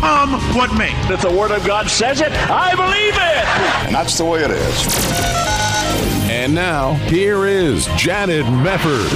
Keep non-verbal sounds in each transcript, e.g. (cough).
come what may? If the Word of God says it, I believe it. And that's the way it is. And now, here is Janet Mefford.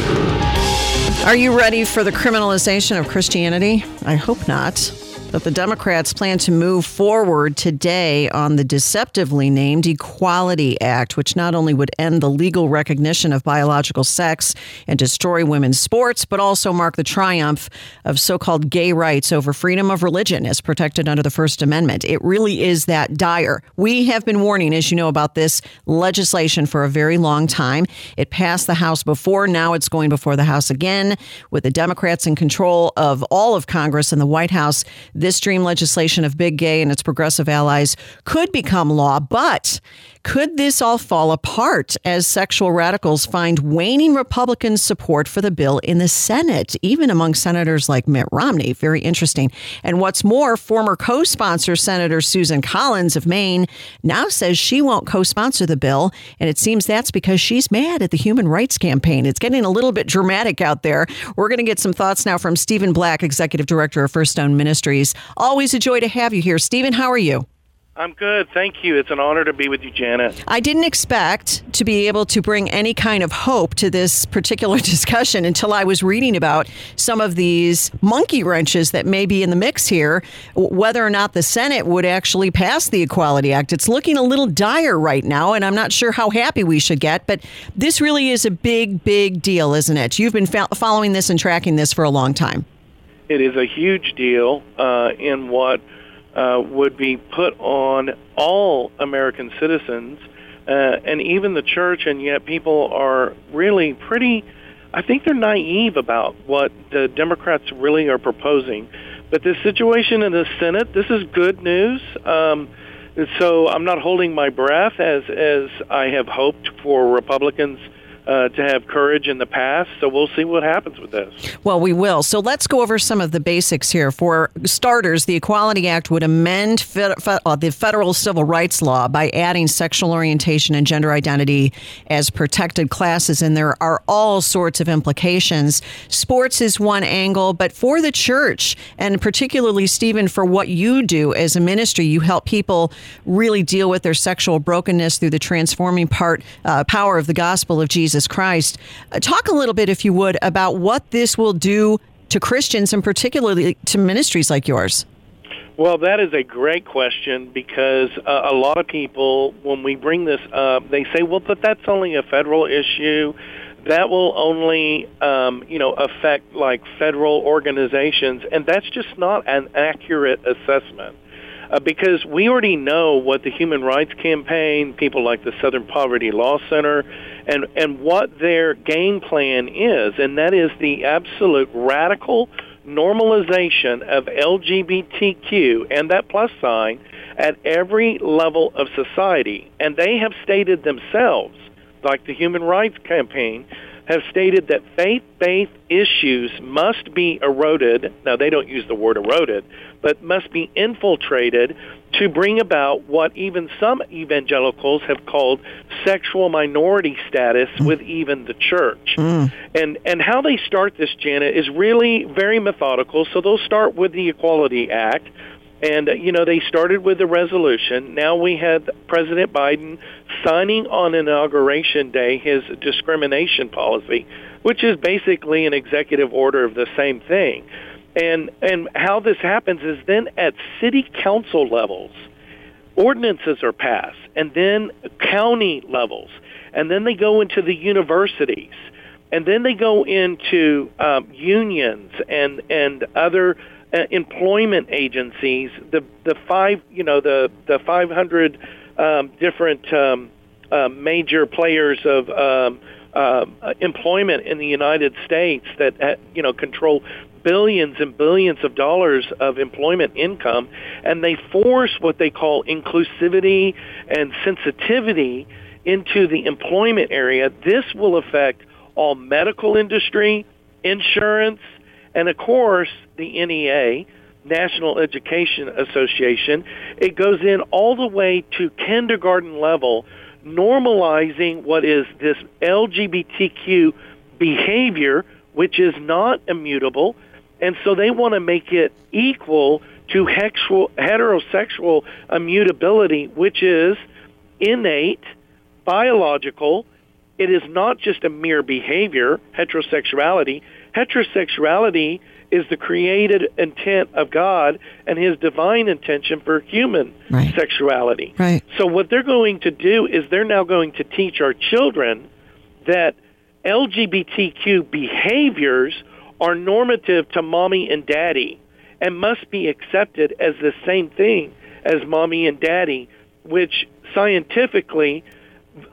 Are you ready for the criminalization of Christianity? I hope not. But the Democrats plan to move forward today on the deceptively named Equality Act, which not only would end the legal recognition of biological sex and destroy women's sports, but also mark the triumph of so called gay rights over freedom of religion as protected under the First Amendment. It really is that dire. We have been warning, as you know, about this legislation for a very long time. It passed the House before, now it's going before the House again, with the Democrats in control of all of Congress and the White House this dream legislation of Big Gay and its progressive allies could become law, but could this all fall apart as sexual radicals find waning Republican support for the bill in the Senate, even among senators like Mitt Romney? Very interesting. And what's more, former co sponsor Senator Susan Collins of Maine now says she won't co sponsor the bill. And it seems that's because she's mad at the Human Rights Campaign. It's getting a little bit dramatic out there. We're going to get some thoughts now from Stephen Black, Executive Director of First Stone Ministries. Always a joy to have you here. Stephen, how are you? I'm good. Thank you. It's an honor to be with you, Janet. I didn't expect to be able to bring any kind of hope to this particular (laughs) discussion until I was reading about some of these monkey wrenches that may be in the mix here, whether or not the Senate would actually pass the Equality Act. It's looking a little dire right now, and I'm not sure how happy we should get, but this really is a big, big deal, isn't it? You've been following this and tracking this for a long time. It is a huge deal uh, in what uh, would be put on all American citizens uh, and even the church, and yet people are really pretty. I think they're naive about what the Democrats really are proposing. But this situation in the Senate, this is good news. Um, so I'm not holding my breath as as I have hoped for Republicans uh, to have courage in the past. So we'll see what happens with this. Well, we will. So let's go over some of the basics here. For starters, the Equality Act would amend fe- fe- uh, the federal civil rights law by adding sexual orientation and gender identity as protected classes, and there are all sorts of implications. Sports is one angle, but for the church, and particularly, Stephen, for what you do as a ministry, you help people really deal with their sexual brokenness through the transforming part uh, power of the gospel of Jesus. Jesus Christ. Uh, talk a little bit, if you would, about what this will do to Christians and particularly to ministries like yours. Well, that is a great question because uh, a lot of people, when we bring this up, they say, well, but that's only a federal issue. That will only, um, you know, affect like federal organizations, and that's just not an accurate assessment. Uh, because we already know what the Human Rights Campaign, people like the Southern Poverty Law Center, and and what their game plan is, and that is the absolute radical normalization of LGBTQ and that plus sign at every level of society. And they have stated themselves, like the Human Rights Campaign, have stated that faith-based issues must be eroded. Now, they don't use the word eroded, but must be infiltrated to bring about what even some evangelicals have called sexual minority status mm. with even the church. Mm. And and how they start this, Janet, is really very methodical. So they'll start with the Equality Act, and, uh, you know, they started with the resolution. Now we had President Biden signing on Inauguration Day his discrimination policy, which is basically an executive order of the same thing. And, and how this happens is then at city council levels, ordinances are passed, and then county levels, and then they go into the universities, and then they go into um, unions and, and other uh, employment agencies, the the five you know the the 500 um, different um, uh, major players of um, uh, employment in the United States that uh, you know control billions and billions of dollars of employment income, and they force what they call inclusivity and sensitivity into the employment area. This will affect all medical industry, insurance, and of course the NEA, National Education Association. It goes in all the way to kindergarten level, normalizing what is this LGBTQ behavior, which is not immutable. And so they want to make it equal to heterosexual immutability, which is innate, biological. It is not just a mere behavior, heterosexuality. Heterosexuality is the created intent of God and His divine intention for human right. sexuality. Right. So, what they're going to do is they're now going to teach our children that LGBTQ behaviors are normative to mommy and daddy and must be accepted as the same thing as mommy and daddy, which scientifically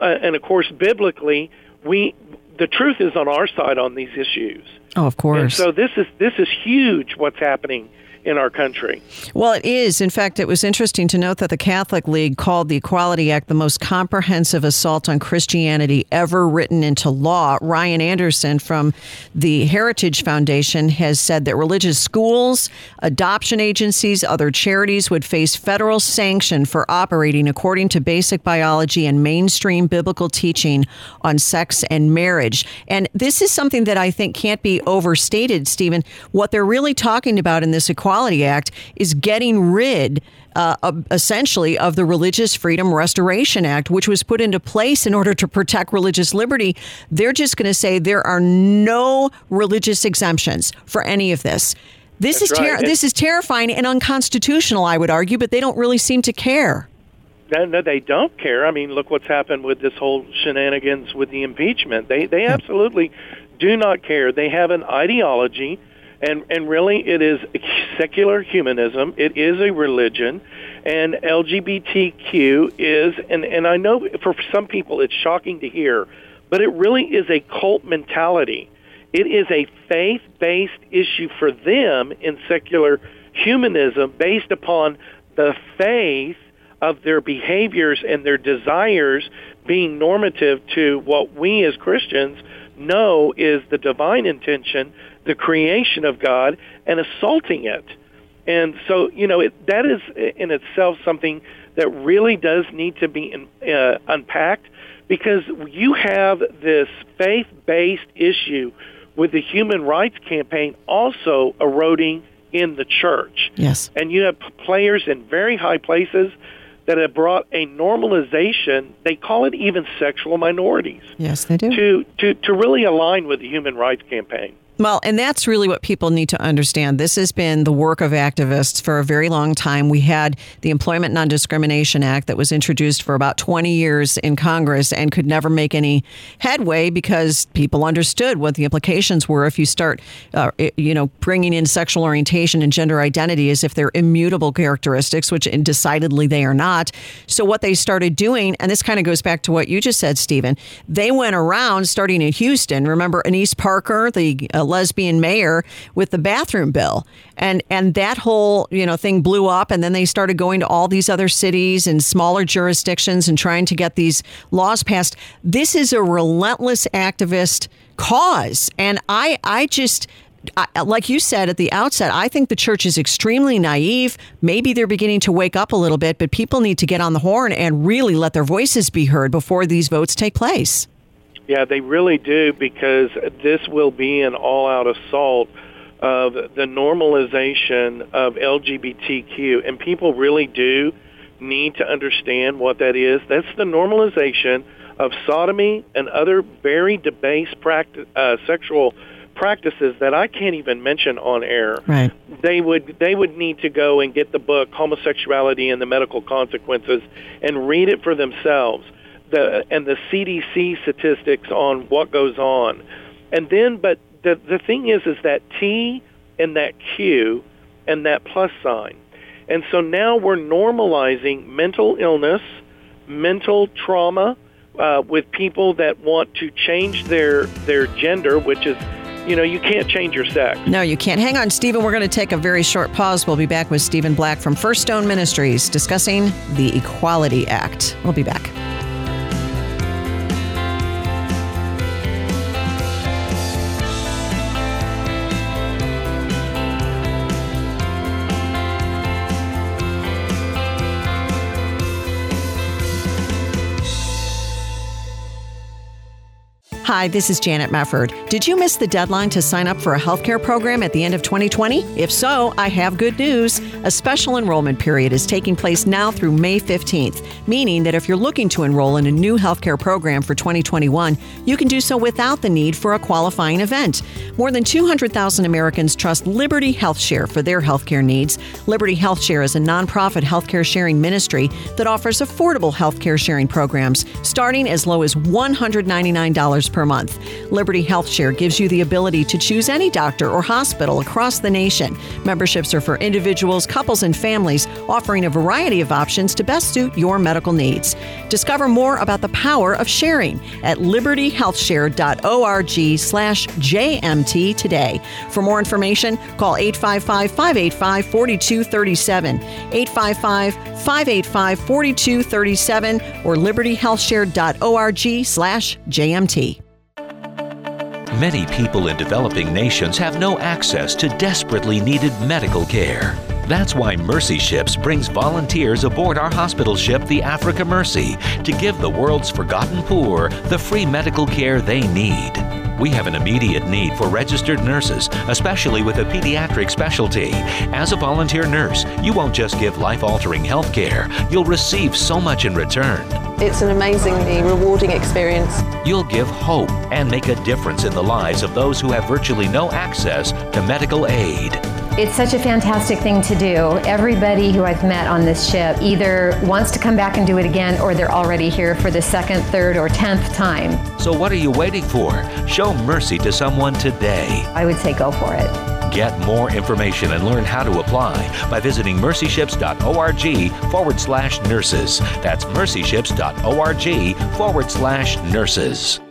uh, and of course biblically we the truth is on our side on these issues. Oh, of course. And so this is this is huge what's happening in our country. Well, it is. In fact, it was interesting to note that the Catholic League called the Equality Act the most comprehensive assault on Christianity ever written into law. Ryan Anderson from the Heritage Foundation has said that religious schools, adoption agencies, other charities would face federal sanction for operating according to basic biology and mainstream biblical teaching on sex and marriage. And this is something that I think can't be overstated, Stephen. What they're really talking about in this equality Equality Act is getting rid uh, essentially of the Religious Freedom Restoration Act, which was put into place in order to protect religious liberty. They're just going to say there are no religious exemptions for any of this. This That's is ter- right. this is terrifying and unconstitutional, I would argue, but they don't really seem to care. No, no, they don't care. I mean, look what's happened with this whole shenanigans with the impeachment. They they absolutely do not care. They have an ideology and and really it is secular humanism. It is a religion, and LGBTQ is and and I know for some people it's shocking to hear, but it really is a cult mentality. It is a faith-based issue for them in secular humanism based upon the faith of their behaviors and their desires being normative to what we as Christians know is the divine intention the creation of God and assaulting it. And so, you know, it, that is in itself something that really does need to be in, uh, unpacked because you have this faith based issue with the human rights campaign also eroding in the church. Yes. And you have players in very high places that have brought a normalization, they call it even sexual minorities. Yes, they do. To, to, to really align with the human rights campaign. Well, and that's really what people need to understand. This has been the work of activists for a very long time. We had the Employment Non Discrimination Act that was introduced for about 20 years in Congress and could never make any headway because people understood what the implications were if you start, uh, you know, bringing in sexual orientation and gender identity as if they're immutable characteristics, which decidedly they are not. So, what they started doing, and this kind of goes back to what you just said, Stephen, they went around starting in Houston. Remember Annise Parker, the uh, lesbian mayor with the bathroom bill. And and that whole, you know, thing blew up and then they started going to all these other cities and smaller jurisdictions and trying to get these laws passed. This is a relentless activist cause. And I I just I, like you said at the outset, I think the church is extremely naive. Maybe they're beginning to wake up a little bit, but people need to get on the horn and really let their voices be heard before these votes take place. Yeah, they really do because this will be an all-out assault of the normalization of LGBTQ, and people really do need to understand what that is. That's the normalization of sodomy and other very debased practice, uh, sexual practices that I can't even mention on air. Right. They would they would need to go and get the book Homosexuality and the Medical Consequences and read it for themselves the and the CDC statistics on what goes on. And then but the the thing is is that T and that Q and that plus sign. And so now we're normalizing mental illness, mental trauma uh, with people that want to change their their gender, which is you know, you can't change your sex. No, you can't. Hang on, Stephen. We're going to take a very short pause. We'll be back with Stephen Black from First Stone Ministries discussing the Equality Act. We'll be back. Hi, this is Janet Mefford. Did you miss the deadline to sign up for a healthcare program at the end of 2020? If so, I have good news. A special enrollment period is taking place now through May 15th, meaning that if you're looking to enroll in a new healthcare program for 2021, you can do so without the need for a qualifying event. More than 200,000 Americans trust Liberty Health Share for their healthcare needs. Liberty Health Share is a nonprofit healthcare sharing ministry that offers affordable healthcare sharing programs starting as low as $199 per month. Liberty Health Share gives you the ability to choose any doctor or hospital across the nation. Memberships are for individuals, couples, and families, offering a variety of options to best suit your medical needs. Discover more about the power of sharing at libertyhealthshare.org slash JMT today. For more information, call 855-585-4237, 855-585-4237, or libertyhealthshare.org slash JMT. Many people in developing nations have no access to desperately needed medical care. That's why Mercy Ships brings volunteers aboard our hospital ship, the Africa Mercy, to give the world's forgotten poor the free medical care they need. We have an immediate need for registered nurses, especially with a pediatric specialty. As a volunteer nurse, you won't just give life altering health care, you'll receive so much in return. It's an amazingly rewarding experience. You'll give hope and make a difference in the lives of those who have virtually no access to medical aid. It's such a fantastic thing to do. Everybody who I've met on this ship either wants to come back and do it again or they're already here for the second, third, or tenth time. So, what are you waiting for? Show mercy to someone today. I would say go for it. Get more information and learn how to apply by visiting mercyships.org forward slash nurses. That's mercyships.org forward slash nurses.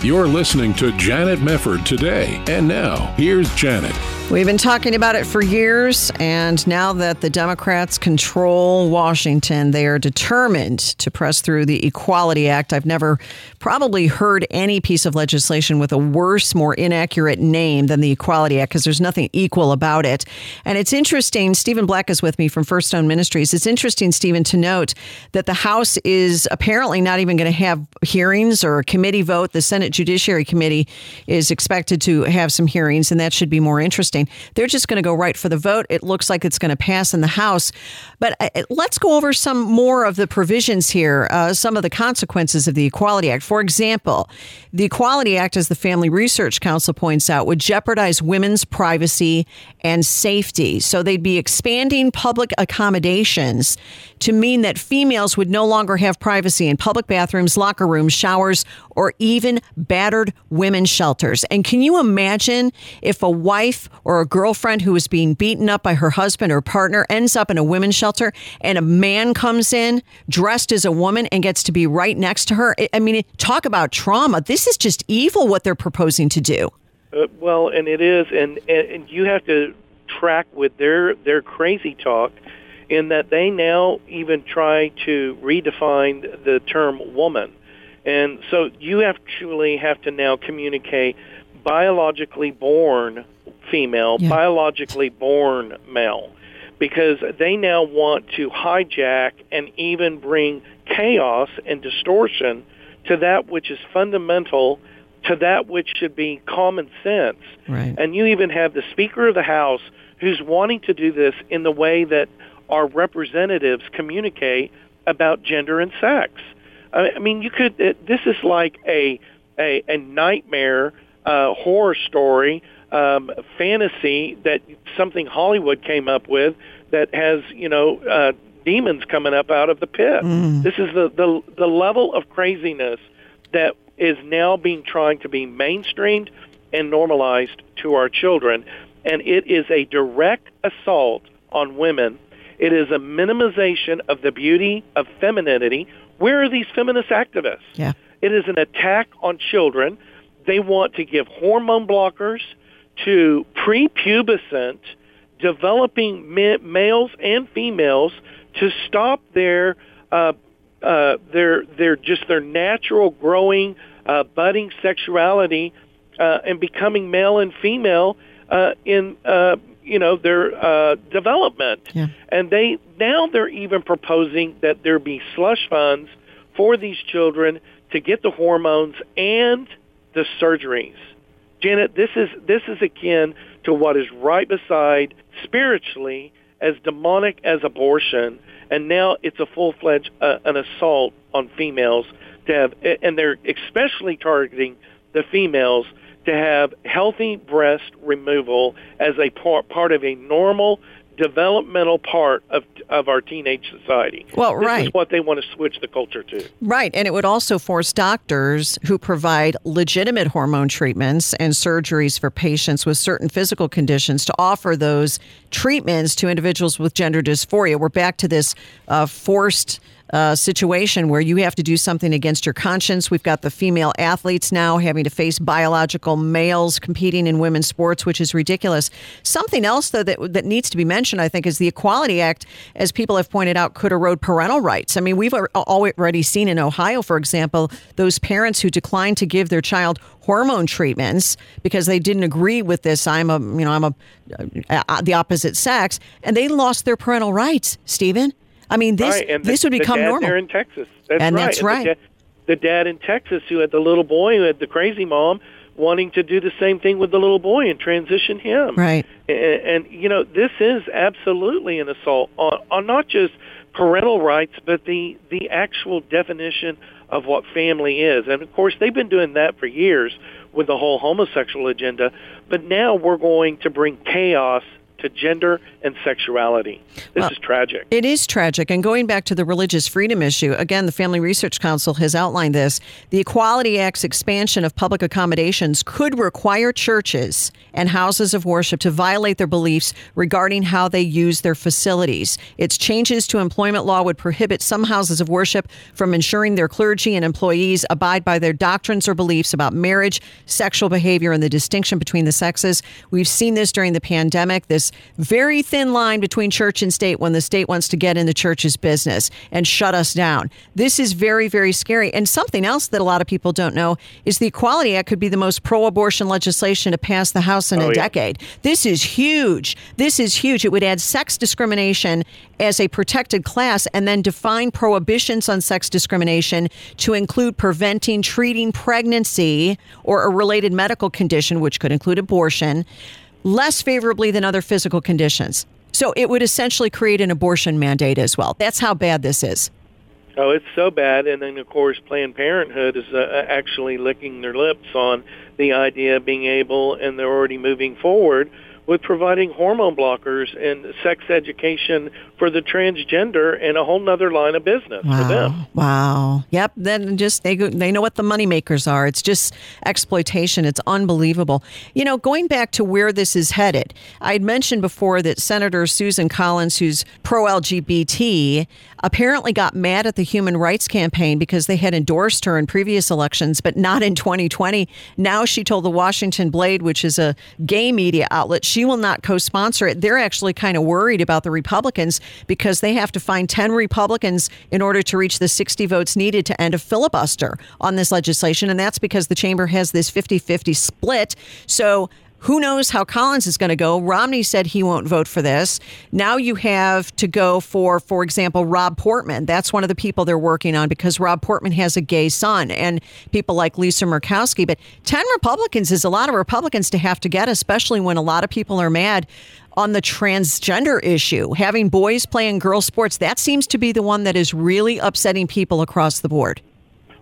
You're listening to Janet Mefford today. And now, here's Janet. We've been talking about it for years, and now that the Democrats control Washington, they are determined to press through the Equality Act. I've never probably heard any piece of legislation with a worse, more inaccurate name than the Equality Act because there's nothing equal about it. And it's interesting, Stephen Black is with me from First Stone Ministries. It's interesting, Stephen, to note that the House is apparently not even going to have hearings or a committee vote. The Senate Judiciary Committee is expected to have some hearings, and that should be more interesting. They're just going to go right for the vote. It looks like it's going to pass in the House. But uh, let's go over some more of the provisions here, uh, some of the consequences of the Equality Act. For example, the Equality Act, as the Family Research Council points out, would jeopardize women's privacy and safety. So they'd be expanding public accommodations to mean that females would no longer have privacy in public bathrooms, locker rooms, showers, or even battered women's shelters. And can you imagine if a wife or a girlfriend who is being beaten up by her husband or partner ends up in a women's shelter and a man comes in dressed as a woman and gets to be right next to her? I mean, talk about trauma. This is just evil what they're proposing to do. Uh, well, and it is, and, and you have to track with their their crazy talk, in that they now even try to redefine the term woman, and so you actually have to now communicate biologically born female, yeah. biologically born male, because they now want to hijack and even bring chaos and distortion to that which is fundamental to that which should be common sense. Right. And you even have the Speaker of the House who's wanting to do this in the way that our representatives communicate about gender and sex. I mean, you could. It, this is like a a, a nightmare uh, horror story, um, fantasy that something Hollywood came up with that has you know uh, demons coming up out of the pit. Mm. This is the, the the level of craziness that is now being trying to be mainstreamed and normalized to our children. And it is a direct assault on women. It is a minimization of the beauty of femininity. Where are these feminist activists? Yeah. It is an attack on children. They want to give hormone blockers to prepubescent developing males and females to stop their uh, uh, their their just their natural growing uh, budding sexuality uh, and becoming male and female uh, in uh, you know their uh, development. Yeah. And they now they're even proposing that there be slush funds for these children to get the hormones and the surgeries. Janet, this is this is akin to what is right beside spiritually as demonic as abortion, and now it's a full-fledged uh, an assault on females to have, and they're especially targeting the females to have healthy breast removal as a part, part of a normal developmental part of of our teenage society. Well, this right. is what they want to switch the culture to. Right, and it would also force doctors who provide legitimate hormone treatments and surgeries for patients with certain physical conditions to offer those treatments to individuals with gender dysphoria. We're back to this uh, forced uh, situation where you have to do something against your conscience. We've got the female athletes now having to face biological males competing in women's sports, which is ridiculous. Something else, though, that, that needs to be mentioned, I think, is the Equality Act, as people have pointed out, could erode parental rights. I mean, we've already seen in Ohio, for example, those parents who declined to give their child hormone treatments because they didn't agree with this. I'm a, you know, I'm a, uh, the opposite sex, and they lost their parental rights. Stephen. I mean, this right. and this the, would become the dad normal. There in Texas, that's and right. that's and right. The, da- the dad in Texas who had the little boy who had the crazy mom wanting to do the same thing with the little boy and transition him. Right. And, and you know, this is absolutely an assault on, on not just parental rights, but the the actual definition of what family is. And of course, they've been doing that for years with the whole homosexual agenda. But now we're going to bring chaos to gender and sexuality. This well, is tragic. It is tragic. And going back to the religious freedom issue, again, the Family Research Council has outlined this. The Equality Act's expansion of public accommodations could require churches and houses of worship to violate their beliefs regarding how they use their facilities. Its changes to employment law would prohibit some houses of worship from ensuring their clergy and employees abide by their doctrines or beliefs about marriage, sexual behavior, and the distinction between the sexes. We've seen this during the pandemic. This very thin line between church and state when the state wants to get in the church's business and shut us down. This is very, very scary. And something else that a lot of people don't know is the Equality Act could be the most pro abortion legislation to pass the House in oh, a yeah. decade. This is huge. This is huge. It would add sex discrimination as a protected class and then define prohibitions on sex discrimination to include preventing, treating pregnancy or a related medical condition, which could include abortion less favorably than other physical conditions. So it would essentially create an abortion mandate as well. That's how bad this is. Oh, it's so bad. And then, of course, Planned Parenthood is uh, actually licking their lips on the idea of being able, and they're already moving forward with providing hormone blockers and sex education for the transgender and a whole nother line of business wow. for them. Wow. Yep. Then just they they know what the money makers are. It's just exploitation. It's unbelievable. You know, going back to where this is headed, I had mentioned before that Senator Susan Collins, who's pro LGBT, apparently got mad at the Human Rights Campaign because they had endorsed her in previous elections, but not in 2020. Now she told the Washington Blade, which is a gay media outlet, she will not co sponsor it. They're actually kind of worried about the Republicans because they have to find 10 Republicans in order to reach the 60 votes needed to end a filibuster on this legislation. And that's because the chamber has this 50 50 split. So who knows how Collins is going to go? Romney said he won't vote for this. Now you have to go for, for example, Rob Portman. That's one of the people they're working on because Rob Portman has a gay son and people like Lisa Murkowski. But 10 Republicans is a lot of Republicans to have to get, especially when a lot of people are mad on the transgender issue. Having boys playing girls' sports, that seems to be the one that is really upsetting people across the board.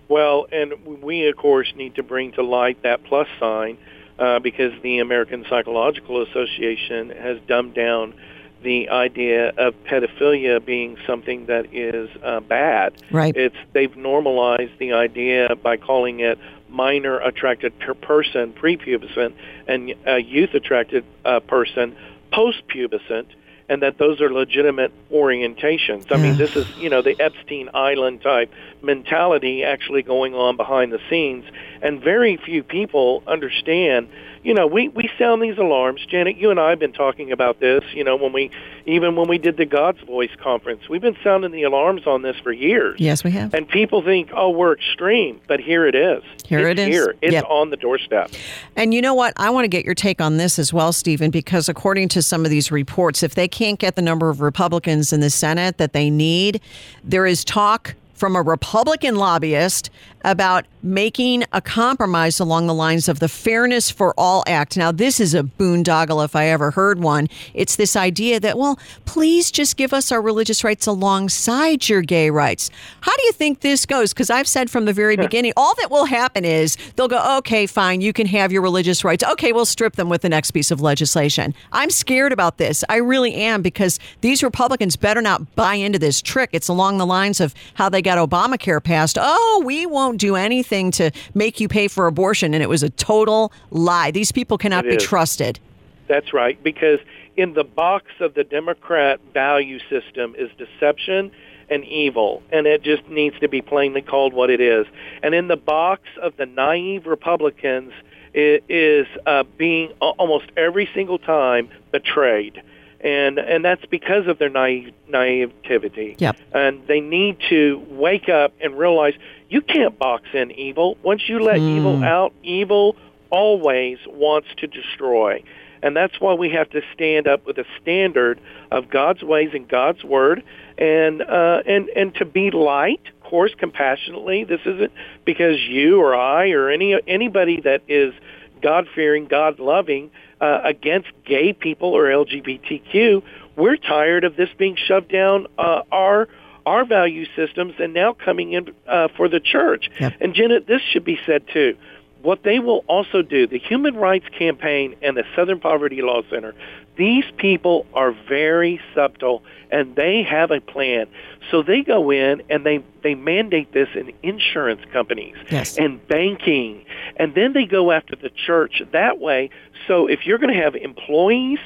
Well, and we, of course, need to bring to light that plus sign uh, because the American Psychological Association has dumbed down the idea of pedophilia being something that is uh, bad. Right. It's they've normalized the idea by calling it minor attracted per person prepubescent and a youth attracted uh, person postpubescent and that those are legitimate orientations. I mean, this is, you know, the Epstein Island type mentality actually going on behind the scenes. And very few people understand you know, we we sound these alarms. Janet, you and I have been talking about this. You know, when we even when we did the God's Voice conference, we've been sounding the alarms on this for years. Yes, we have. And people think, oh, we're extreme, but here it is. Here it's it is. Here, it's Yep. on the doorstep. And you know what? I want to get your take on this as well, Stephen, because according to some of these reports, if they can't get the number of Republicans in the Senate that they need, there is talk from a Republican lobbyist about making a compromise along the lines of the Fairness for All Act. Now, this is a boondoggle if I ever heard one. It's this idea that, well, please just give us our religious rights alongside your gay rights. How do you think this goes? Because I've said from the very beginning, all that will happen is they'll go, okay, fine, you can have your religious rights. Okay, we'll strip them with the next piece of legislation. I'm scared about this. I really am because these Republicans better not buy into this trick. It's along the lines of how they got Obamacare passed. Oh, we won't do anything to make you pay for abortion. And it was a total lie. These people cannot It be is. trusted. That's right, because in the box of the Democrat value system is deception and evil, and it just needs to be plainly called what it is. And in the box of the naive Republicans it is uh, being almost every single time betrayed. And and that's because of their naive naivety. Yep. And they need to wake up and realize you can't box in evil. Once you let evil out, evil always wants to destroy. And that's why we have to stand up with a standard of God's ways and God's word and uh, and and to be light, of course, compassionately. This isn't because you or I or any anybody that is God fearing, God loving uh, against gay people or LGBTQ. We're tired of this being shoved down uh, our our value systems and now coming in uh, for the church. Yep. And Jenna, this should be said too. What they will also do, the Human Rights Campaign and the Southern Poverty Law Center, these people are very subtle and they have a plan. So they go in and they, they mandate this in insurance companies Yes. and banking. And then they go after the church that way. So if you're going to have employees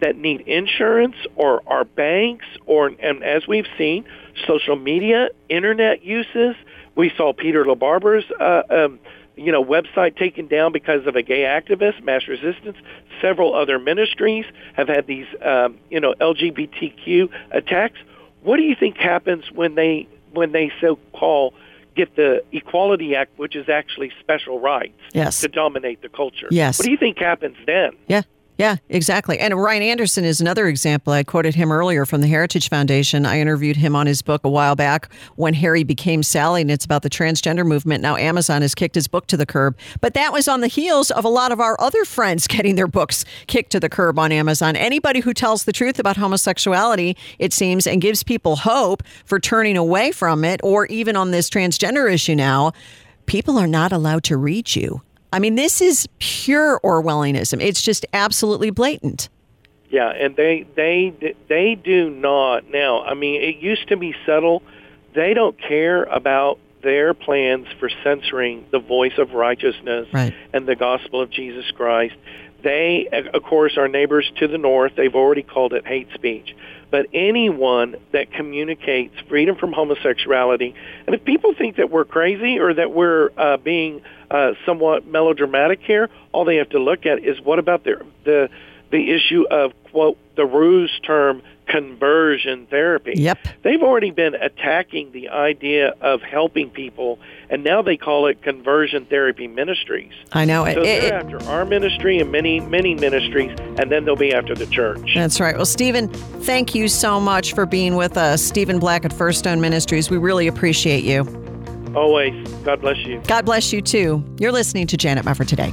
that need insurance or our banks or and as we've seen social media internet uses we saw Peter LaBarbera's uh, um, you know website taken down because of a gay activist mass resistance several other ministries have had these um, you know lgbtq attacks what do you think happens when they when they so call get the equality act which is actually special rights Yes. to dominate the culture Yes. what do you think happens then Yeah. Yeah, exactly. And Ryan Anderson is another example. I quoted him earlier from the Heritage Foundation. I interviewed him on his book a while back when Harry became Sally, and it's about the transgender movement. Now, Amazon has kicked his book to the curb. But that was on the heels of a lot of our other friends (laughs) getting their books kicked to the curb on Amazon. Anybody who tells the truth about homosexuality, it seems, and gives people hope for turning away from it, or even on this transgender issue now, people are not allowed to read you. I mean, this is pure Orwellianism. It's just absolutely blatant. Yeah, and they they they do not now. I mean, it used to be subtle. They don't care about their plans for censoring the voice of righteousness Right. and the gospel of Jesus Christ. They, of course, our neighbors to the north, they've already called it hate speech. But anyone that communicates freedom from homosexuality, and if people think that we're crazy or that we're uh, being uh, somewhat melodramatic here, all they have to look at is what about the the the issue of quote the ruse term conversion therapy. Yep. They've already been attacking the idea of helping people, and now they call it conversion therapy ministries. I know it. So it- they're it- after our ministry and many, many ministries, and then they'll be after the church. that's right. Well, Stephen, thank you so much for being with us. Stephen Black at First Stone Ministries. We really appreciate you. Always. God bless you. God bless you too. You're listening to Janet Mefford today.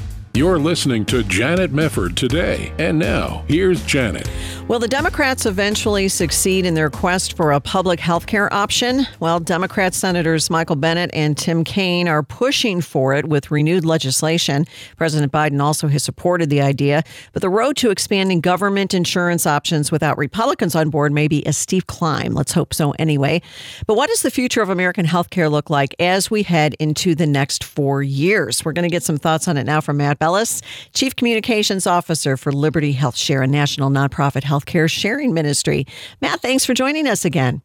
You're listening to Janet Mefford today. And now, here's Janet. Will the Democrats eventually succeed in their quest for a public health care option? Well, Democrat Senators Michael Bennet and Tim Kaine are pushing for it with renewed legislation. President Biden also has supported the idea, but the road to expanding government insurance options without Republicans on board may be a steep climb. Let's hope so anyway. But what does the future of American health care look like as we head into the next four years? We're going to get some thoughts on it now from Matt Bellis, Chief Communications Officer for Liberty Health Share, a national nonprofit healthcare sharing ministry. Matt, thanks for joining us again.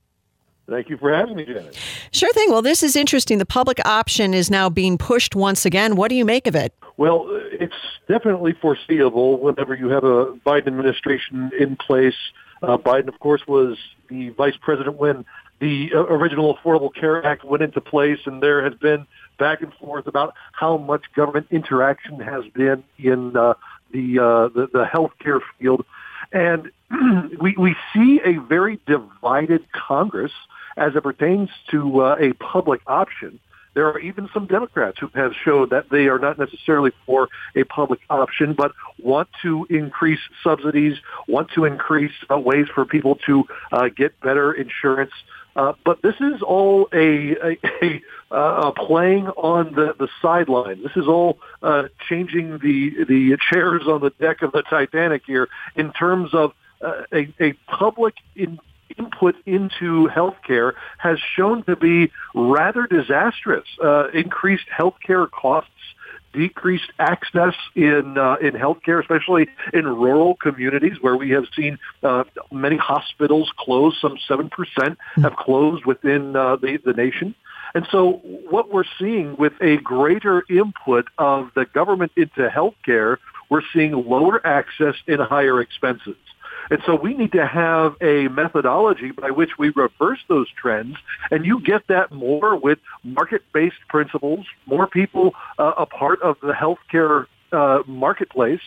Thank you for having me, Janet. Sure thing. Well, this is interesting. The public option is now being pushed once again. What do you make of it? Well, it's definitely foreseeable whenever you have a Biden administration in place. Uh, Biden, of course, was the vice president when the uh, original Affordable Care Act went into place, and there has been back and forth about how much government interaction has been in uh, the, uh, the the healthcare field, and (clears throat) we we see a very divided Congress as it pertains to uh, a public option. There are even some Democrats who have showed that they are not necessarily for a public option, but want to increase subsidies, want to increase uh, ways for people to uh, get better insurance. Uh, but this is all a, a, a, uh, playing on the, the sideline. This is all uh, changing the the chairs on the deck of the Titanic here in terms of uh, a, a public in, input into healthcare has shown to be rather disastrous. Uh, increased healthcare costs decreased access in uh, in healthcare, especially in rural communities where we have seen uh, many hospitals close. Some seven percent have closed within uh, the the nation. And so what we're seeing with a greater input of the government into healthcare, we're seeing lower access and higher expenses. And so we need to have a methodology by which we reverse those trends. And you get that more with market-based principles, more people uh, a part of the healthcare uh, marketplace,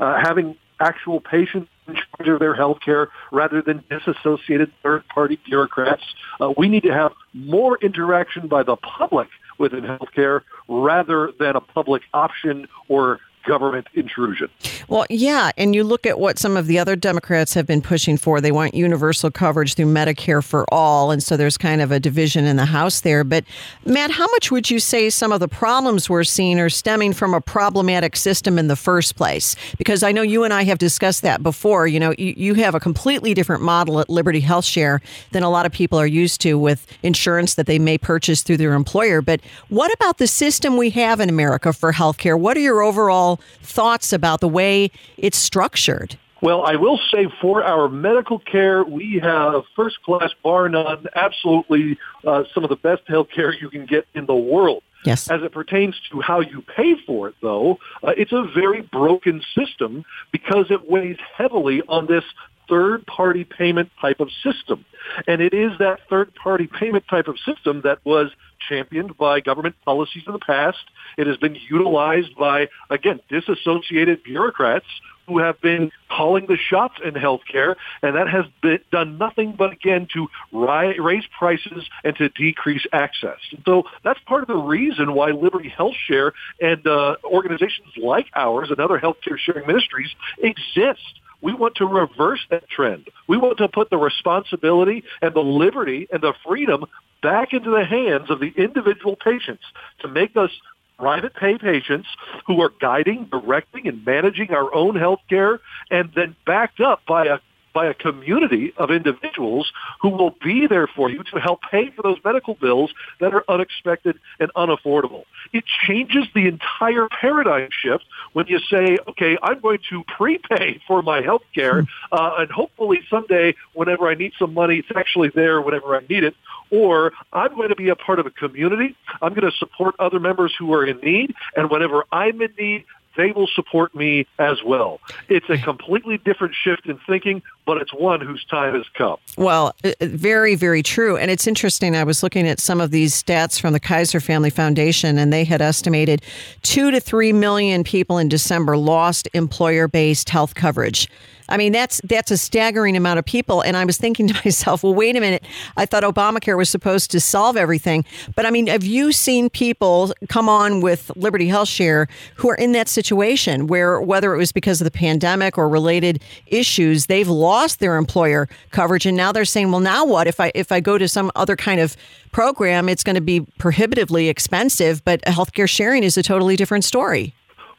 uh, having actual patients in charge of their health care rather than disassociated third-party bureaucrats. Uh, we need to have more interaction by the public within healthcare rather than a public option or government intrusion. Well, yeah, and you look at what some of the other Democrats have been pushing for. They want universal coverage through Medicare for all, and so there's kind of a division in the House there. But Matt, how much would you say some of the problems we're seeing are stemming from a problematic system in the first place? Because I know you and I have discussed that before. You know, you, you have a completely different model at Liberty Health Share than a lot of people are used to with insurance that they may purchase through their employer. But what about the system we have in America for healthcare? What are your overall thoughts about the way it's structured? Well, I will say for our medical care, we have first class, bar none, absolutely uh, some of the best health care you can get in the world. Yes. As it pertains to how you pay for it, though, uh, it's a very broken system because it weighs heavily on this third party payment type of system. And it is that third party payment type of system that was championed by government policies in the past. It has been utilized by, again, disassociated bureaucrats who have been calling the shots in healthcare, and that has been, done nothing but again to ri- raise prices and to decrease access. And so that's part of the reason why Liberty Health Share and uh, organizations like ours and other healthcare sharing ministries exist. We want to reverse that trend. We want to put the responsibility and the liberty and the freedom back into the hands of the individual patients to make us private pay patients who are guiding, directing, and managing our own health care, and then backed up by a by a community of individuals who will be there for you to help pay for those medical bills that are unexpected and unaffordable. It changes the entire paradigm shift when you say, okay, I'm going to prepay for my health care, uh, and hopefully someday, whenever I need some money, it's actually there whenever I need it. Or I'm going to be a part of a community. I'm going to support other members who are in need, and whenever I'm in need, they will support me as well. It's a completely different shift in thinking, but it's one whose time has come. Well, uh, very, very true. And it's interesting. I was looking at some of these stats from the Kaiser Family Foundation, and they had estimated two to three million people in December lost employer based health coverage. I mean, that's that's a staggering amount of people. And I was thinking (laughs) to myself, well, wait a minute. I thought Obamacare was supposed to solve everything. But I mean, have you seen people come on with Liberty Health Share who are in that situation where whether it was because of the pandemic or related issues, they've lost their employer coverage and now they're saying, well, now what? If I if I go to some other kind of program, it's going to be prohibitively expensive, but healthcare sharing is a totally different story.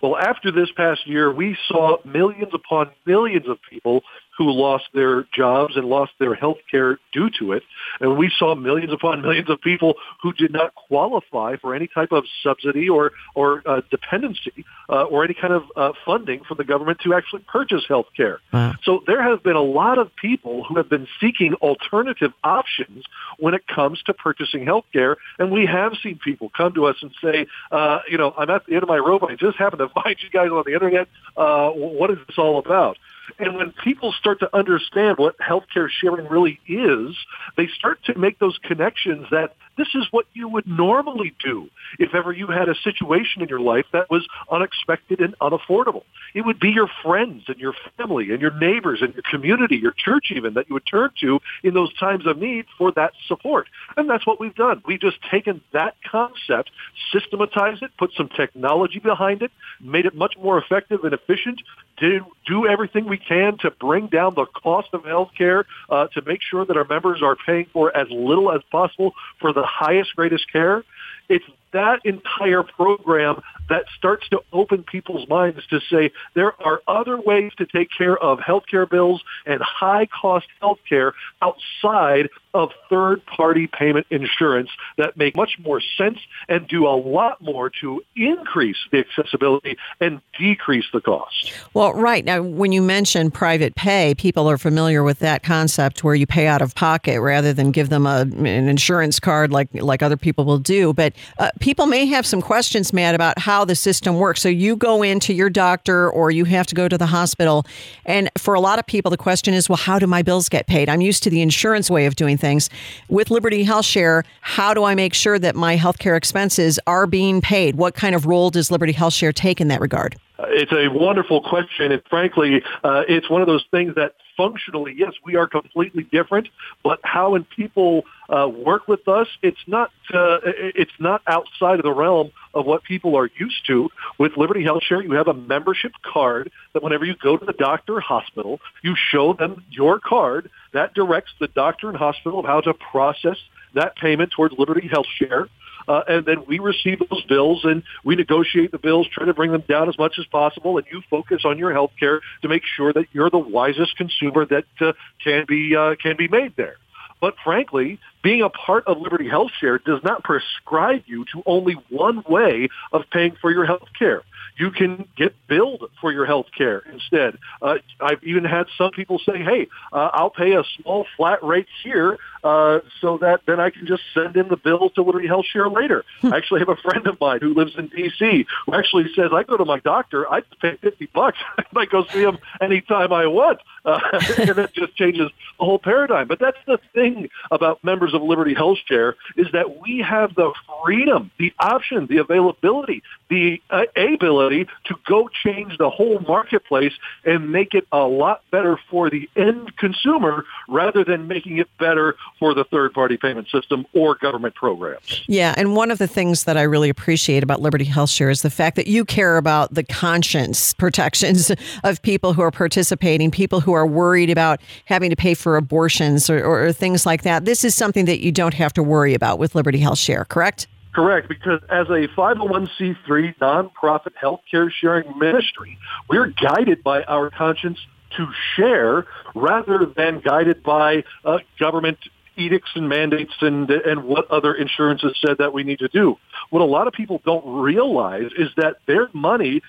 Well, after this past year, we saw millions upon millions of people who lost their jobs and lost their health care due to it. And we saw millions upon millions of people who did not qualify for any type of subsidy or, or uh, dependency uh, or any kind of uh, funding from the government to actually purchase health care. Wow. So there have been a lot of people who have been seeking alternative options when it comes to purchasing health care. And we have seen people come to us and say, uh, you know, I'm at the end of my rope. I just happened to (laughs) find you guys on the internet. Uh, what is this all about? And when people start to understand what healthcare sharing really is, they start to make those connections that this is what you would normally do if ever you had a situation in your life that was unexpected and unaffordable. It would be your friends and your family and your neighbors and your community, your church even, that you would turn to in those times of need for that support. And that's what we've done. We've just taken that concept, systematized it, put some technology behind it, made it much more effective and efficient, to do everything we can to bring down the cost of health care, uh, to make sure that our members are paying for as little as possible for the highest, greatest care. It's that entire program that starts to open people's minds to say there are other ways to take care of healthcare bills and high cost healthcare outside of third party payment insurance that make much more sense and do a lot more to increase the accessibility and decrease the cost. Well, right. Now, when you mention private pay, people are familiar with that concept where you pay out of pocket rather than give them a, an insurance card like, like other people will do. But uh, people may have some questions, Matt, about how the system works. So you go into your doctor or you have to go to the hospital. And for a lot of people, the question is, well, how do my bills get paid? I'm used to the insurance way of doing things. With Liberty Health Share, how do I make sure that my healthcare expenses are being paid? What kind of role does Liberty Health Share take in that regard? It's a wonderful question, and frankly, uh, it's one of those things that functionally, yes, we are completely different. But how when people uh, work with us, it's not uh, it's not outside of the realm of what people are used to. With Liberty Health Share, you have a membership card that whenever you go to the doctor or hospital, you show them your card. That directs the doctor and hospital of how to process that payment towards Liberty Health Share uh, and then we receive those bills and we negotiate the bills, try to bring them down as much as possible, and you focus on your health care to make sure that you're the wisest consumer that uh, can be uh, can be made there. But frankly, being a part of Liberty Health Share does not prescribe you to only one way of paying for your health care you can get billed for your health care instead. Uh, I've even had some people say, hey, uh, I'll pay a small flat rate here uh, so that then I can just send in the bill to Liberty Health Share later. Hmm. I actually have a friend of mine who lives in D.C. who actually says, I go to my doctor, I pay 50 bucks, and (laughs) I go see him anytime I want. Uh, (laughs) and that just changes the whole paradigm. But that's the thing about members of Liberty Health Share is that we have the freedom, the option, the availability, the uh, ability to go change the whole marketplace and make it a lot better for the end consumer rather than making it better for the third party payment system or government programs. Yeah, and one of the things that I really appreciate about Liberty Health Share is the fact that you care about the conscience (laughs) protections of people who are participating, people who are worried about having to pay for abortions or, or, or things like that. This is something that you don't have to worry about with Liberty Health Share, correct? Correct, because as a 501c3 nonprofit healthcare sharing ministry, we're guided by our conscience to share rather than guided by uh, government edicts and mandates and and what other insurances said that we need to do. What a lot of people don't realize is that their money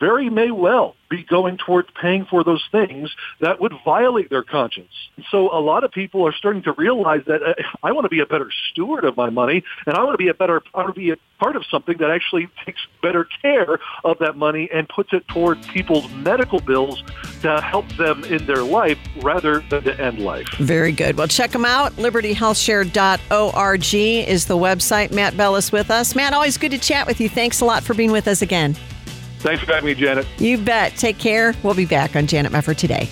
very may well be going towards paying for those things that would violate their conscience. So a lot of people are starting to realize that uh, I want to be a better steward of my money, and I want to be a better, I want to be a part of something that actually takes better care of that money and puts it towards people's medical bills to help them in their life rather than to end life. Very good. Well, check them out. LibertyHealthShare.org is the website. Matt Bell is with us. Matt, always good to chat with you. Thanks a lot for being with us again. Thanks for having me, Janet. You bet. Take care. We'll be back on Janet Mefford today.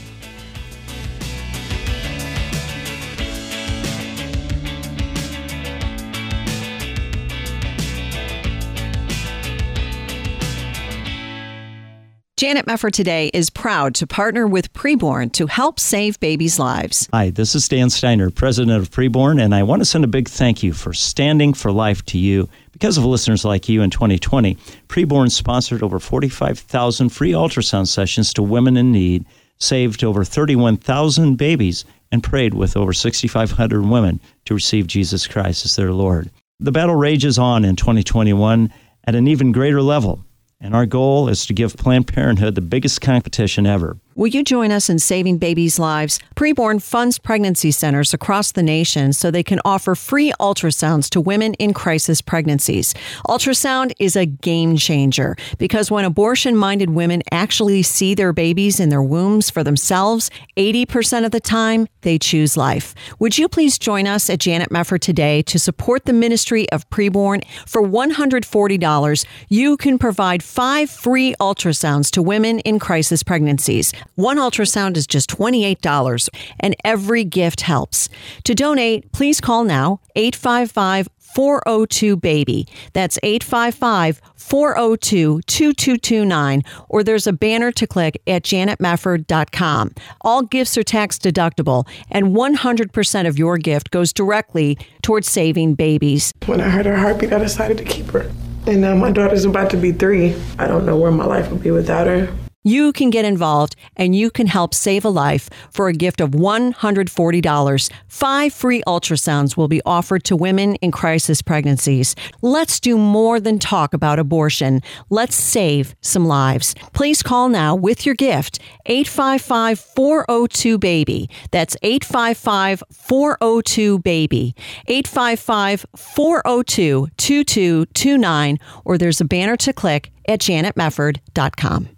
Janet Mefford today is proud to partner with Preborn to help save babies' lives. Hi, this is Dan Steiner, president of Preborn, and I want to send a big thank you for standing for life to you because of listeners like you in 2020, Preborn sponsored over 45,000 free ultrasound sessions to women in need, saved over 31,000 babies, and prayed with over 6,500 women to receive Jesus Christ as their Lord. The battle rages on in 2021 at an even greater level and our goal is to give Planned Parenthood the biggest competition ever. Will you join us in saving babies' lives? Preborn funds pregnancy centers across the nation so they can offer free ultrasounds to women in crisis pregnancies. Ultrasound is a game changer because when abortion minded women actually see their babies in their wombs for themselves, 80% of the time they choose life. Would you please join us at Janet Mefford today to support the ministry of Preborn? For $140, you can provide five free ultrasounds to women in crisis pregnancies. One ultrasound is just $28, and every gift helps. To donate, please call now 855 402 baby. That's 855 402 2229, or there's a banner to click at janetmefford.com. All gifts are tax deductible, and 100% of your gift goes directly towards saving babies. When I heard her heartbeat, I decided to keep her. And now my daughter's about to be three. I don't know where my life would be without her. You can get involved and you can help save a life for a gift of $140. Five free ultrasounds will be offered to women in crisis pregnancies. Let's do more than talk about abortion. Let's save some lives. Please call now with your gift 855 402 BABY. That's 855 402 BABY. 855 402 2229, or there's a banner to click at janetmefford.com.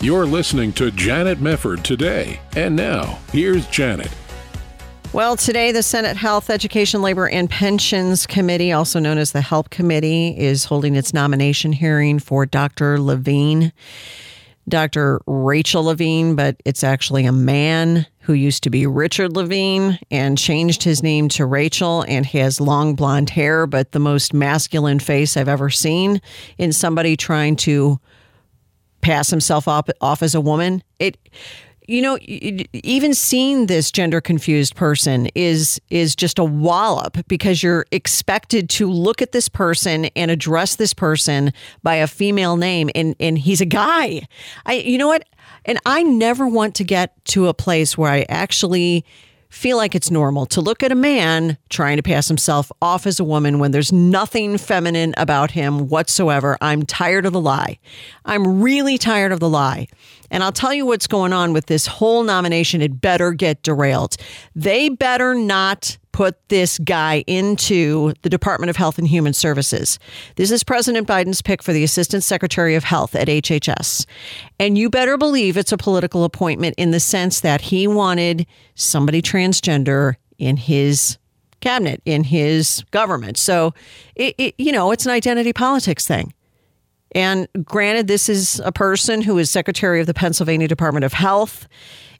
You're listening to Janet Mefford today. And now, here's Janet. Well, today the Senate Health, Education, Labor, and Pensions Committee, also known as the HELP Committee, is holding its nomination hearing for Dr. Levine. Dr. Rachel Levine, but it's actually a man who used to be Richard Levine and changed his name to Rachel and he has long blonde hair, but the most masculine face I've ever seen in somebody trying to pass himself off, off as a woman. It you know even seeing this gender confused person is is just a wallop because you're expected to look at this person and address this person by a female name and and he's a guy i you know what and i never want to get to a place where i actually feel like it's normal to look at a man trying to pass himself off as a woman when there's nothing feminine about him whatsoever. I'm tired of the lie. I'm really tired of the lie. And I'll tell you what's going on with this whole nomination. It better get derailed. They better not put this guy into the Department of Health and Human Services. This is President Biden's pick for the Assistant Secretary of Health at HHS. And you better believe it's a political appointment in the sense that he wanted somebody transgender in his cabinet, in his government. So, it, it, you know, it's an identity politics thing. And granted, this is a person who is Secretary of the Pennsylvania Department of Health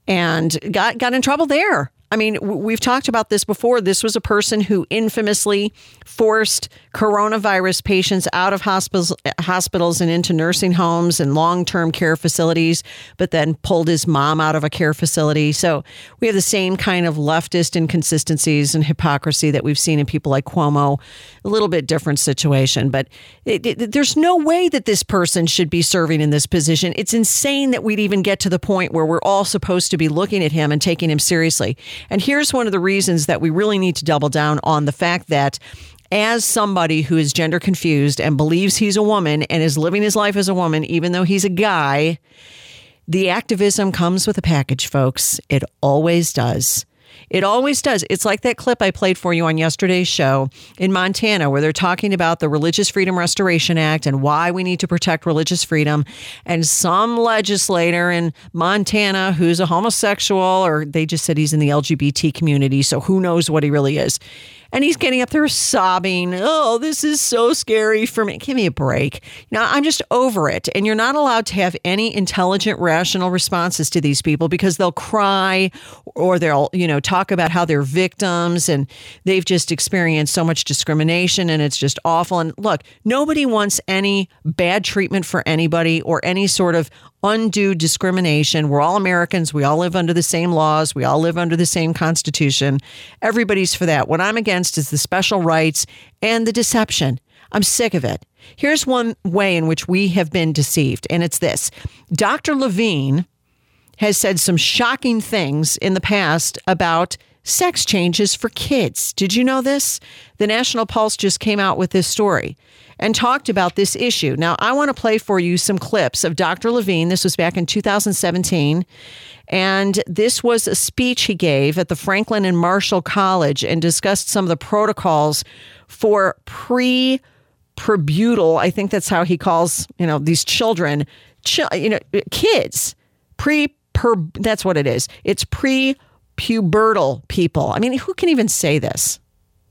and got, got in trouble there I mean, we've talked about this before. This was a person who infamously forced coronavirus patients out of hospitals, hospitals and into nursing homes and long term care facilities, but then pulled his mom out of a care facility. So we have the same kind of leftist inconsistencies and hypocrisy that we've seen in people like Cuomo. A little bit different situation, but it, it, there's no way that this person should be serving in this position. It's insane that we'd even get to the point where we're all supposed to be looking at him and taking him seriously. And here's one of the reasons that we really need to double down on the fact that as somebody who is gender confused and believes he's a woman and is living his life as a woman, even though he's a guy, the activism comes with a package, folks. It always does. It always does. It's like that clip I played for you on yesterday's show in Montana, where they're talking about the Religious Freedom Restoration Act and why we need to protect religious freedom. And some legislator in Montana who's a homosexual, or they just said he's in the LGBT community, so who knows what he really is and he's getting up there sobbing. Oh, this is so scary for me. Give me a break. Now, I'm just over it. And you're not allowed to have any intelligent, rational responses to these people because they'll cry or they'll, you know, talk about how they're victims and they've just experienced so much discrimination and it's just awful. And look, nobody wants any bad treatment for anybody or any sort of undue discrimination. We're all Americans. We all live under the same laws. We all live under the same Constitution. Everybody's for that. What I'm against is the special rights and the deception. I'm sick of it. Here's one way in which we have been deceived, and it's this Dr. Levine has said some shocking things in the past about sex changes for kids. Did you know this? The National Pulse just came out with this story and talked about this issue. Now, I want to play for you some clips of Dr. Levine. This was back in 2017. And this was a speech he gave at the Franklin and Marshall College and discussed some of the protocols for pre prebutal. I think that's how he calls, you know, these children, ch- you know, kids, pre per that's what it is. It's pre pubertal people. I mean, who can even say this?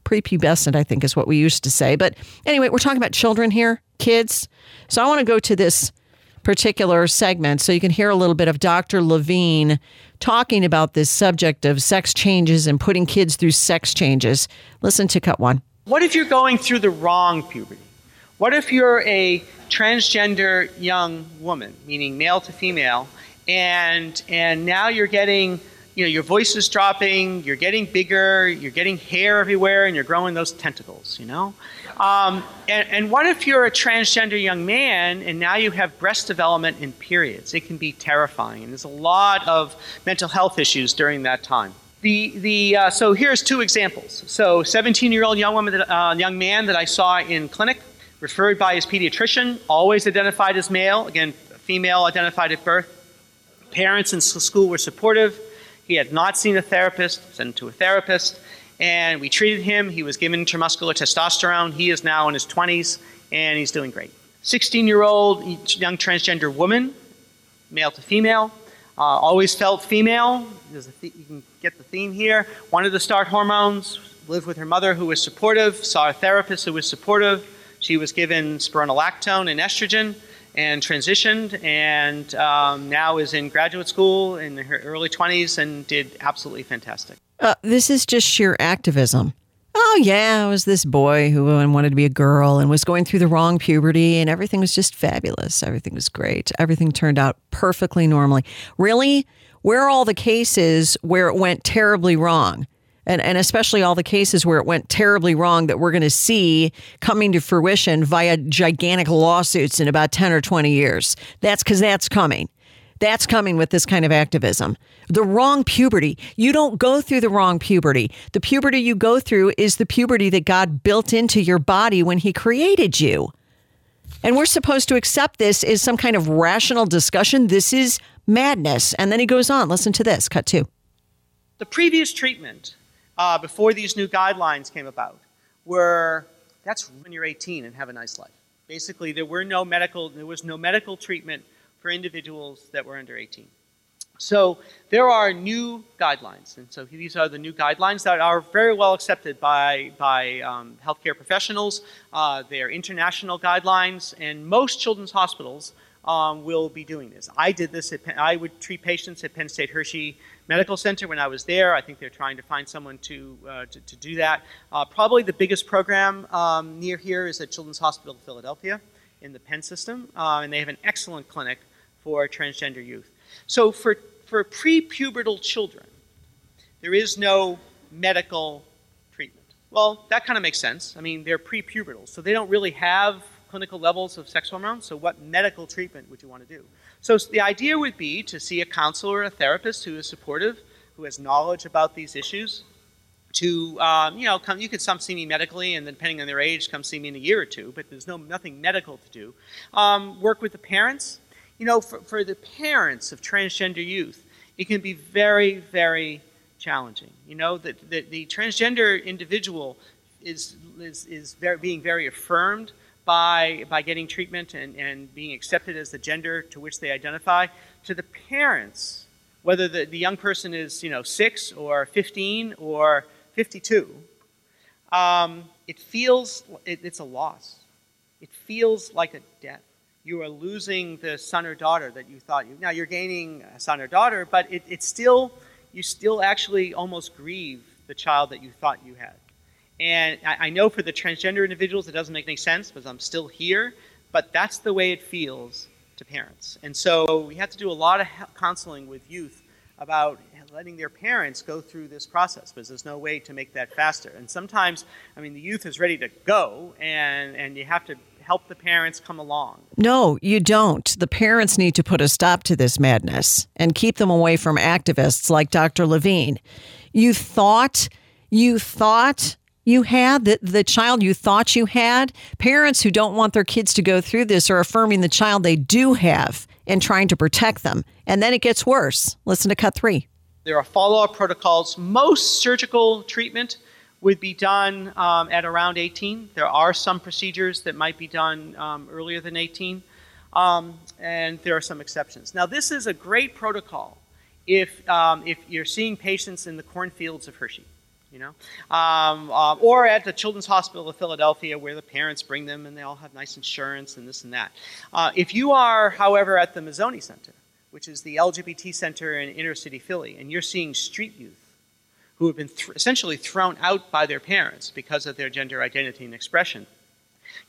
Prepubescent, I think, is what we used to say. But anyway, we're talking about children here, kids. So I want to go to this particular segment so you can hear a little bit of Dr. Levine talking about this subject of sex changes and putting kids through sex changes. Listen to cut one. What if you're going through the wrong puberty? What if you're a transgender young woman, meaning male to female, and and now you're getting you know your voice is dropping you're getting bigger you're getting hair everywhere and you're growing those tentacles you know um, and, and what if you're a transgender young man and now you have breast development in periods it can be terrifying and there's a lot of mental health issues during that time the, the, uh, so here's two examples. So 17 year old young woman, that, uh, young man that I saw in clinic, referred by his pediatrician, always identified as male, again, female identified at birth. Parents in school were supportive. He had not seen a therapist, sent to a therapist, and we treated him. He was given intramuscular testosterone. He is now in his 20s, and he's doing great. 16 year old young transgender woman, male to female, uh, always felt female. Th- you can get the theme here. Wanted to start hormones, lived with her mother who was supportive, saw a therapist who was supportive. She was given spironolactone and estrogen and transitioned and um, now is in graduate school in her early 20s and did absolutely fantastic. Uh, this is just sheer activism. Oh, yeah, I was this boy who wanted to be a girl and was going through the wrong puberty, and everything was just fabulous. Everything was great. Everything turned out perfectly normally. Really? Where are all the cases where it went terribly wrong? And, and especially all the cases where it went terribly wrong that we're going to see coming to fruition via gigantic lawsuits in about 10 or 20 years. That's because that's coming. That's coming with this kind of activism. The wrong puberty. You don't go through the wrong puberty. The puberty you go through is the puberty that God built into your body when He created you. And we're supposed to accept this as some kind of rational discussion. This is madness. And then he goes on. Listen to this. Cut two. The previous treatment uh, before these new guidelines came about were that's when you're 18 and have a nice life. Basically, there were no medical there was no medical treatment for individuals that were under 18. So there are new guidelines, and so these are the new guidelines that are very well accepted by by um, healthcare professionals. Uh, they are international guidelines, and most children's hospitals um, will be doing this. I did this. At, I would treat patients at Penn State Hershey Medical Center when I was there. I think they're trying to find someone to, uh, to, to, do that. Uh, probably the biggest program um, near here is at Children's Hospital of Philadelphia in the Penn system, uh, and they have an excellent clinic for transgender youth. So for, for prepubertal children, there is no medical treatment. Well, that kind of makes sense. I mean, they're prepubertal, so they don't really have clinical levels of sex hormones, so what medical treatment would you want to do? So the idea would be to see a counselor or a therapist who is supportive, who has knowledge about these issues, to um, you know come. You could some see me medically, and then depending on their age, come see me in a year or two. But there's no nothing medical to do. Um, work with the parents. You know, for, for the parents of transgender youth, it can be very, very challenging. You know, that the, the transgender individual is is, is very, being very affirmed by, by getting treatment and, and being accepted as the gender to which they identify, to the parents, whether the, the young person is you know, 6 or 15 or 52, um, it feels it, it's a loss. It feels like a death. You are losing the son or daughter that you thought you. Now you're gaining a son or daughter, but it, it's still you still actually almost grieve the child that you thought you had. And I, I know for the transgender individuals it doesn't make any sense because I'm still here, but that's the way it feels to parents. And so we have to do a lot of counseling with youth about letting their parents go through this process because there's no way to make that faster. And sometimes, I mean, the youth is ready to go, and, and you have to help the parents come along. No, you don't. The parents need to put a stop to this madness and keep them away from activists like Dr. Levine. You thought, you thought you had, the, the child you thought you had. Parents who don't want their kids to go through this are affirming the child they do have and trying to protect them. And then it gets worse. Listen to cut three. There are follow up protocols. Most surgical treatment would be done um, at around 18. There are some procedures that might be done um, earlier than 18, um, and there are some exceptions. Now, this is a great protocol if, um, if you're seeing patients in the cornfields of Hershey you know, um, uh, or at the Children's Hospital of Philadelphia, where the parents bring them and they all have nice insurance and this and that. Uh, if you are, however, at the Mazzoni Center, which is the LGBT center in inner city Philly, and you're seeing street youth who have been th- essentially thrown out by their parents because of their gender identity and expression.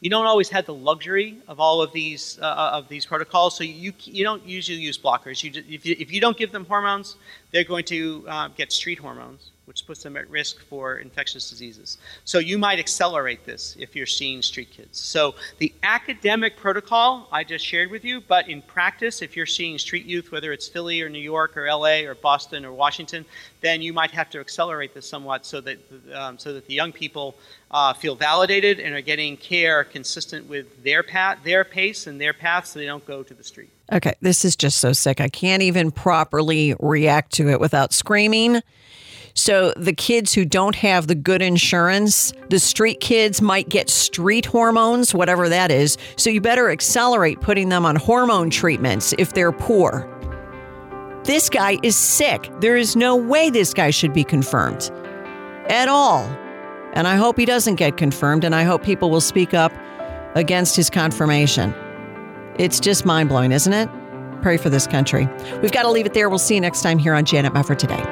You don't always have the luxury of all of these uh, uh of these protocols, so you you don't usually use blockers. You, if, you, if you don't give them hormones, they're going to uh, get street hormones which puts them at risk for infectious diseases. So you might accelerate this if you're seeing street kids. So the academic protocol I just shared with you, but in practice, if you're seeing street youth, whether it's Philly or New York or LA or Boston or Washington, then you might have to accelerate this somewhat so that um, so that the young people uh, feel validated and are getting care consistent with their path, their pace and their path, so they don't go to the street. Okay, this is just so sick. I can't even properly react to it without screaming. So the kids who don't have the good insurance, the street kids might get street hormones, whatever that is. So you better accelerate putting them on hormone treatments if they're poor. This guy is sick. There is no way this guy should be confirmed at all. And I hope he doesn't get confirmed, and I hope people will speak up against his confirmation. It's just mind blowing, isn't it? Pray for this country. We've got to leave it there. We'll see you next time here on Janet Mefford Today.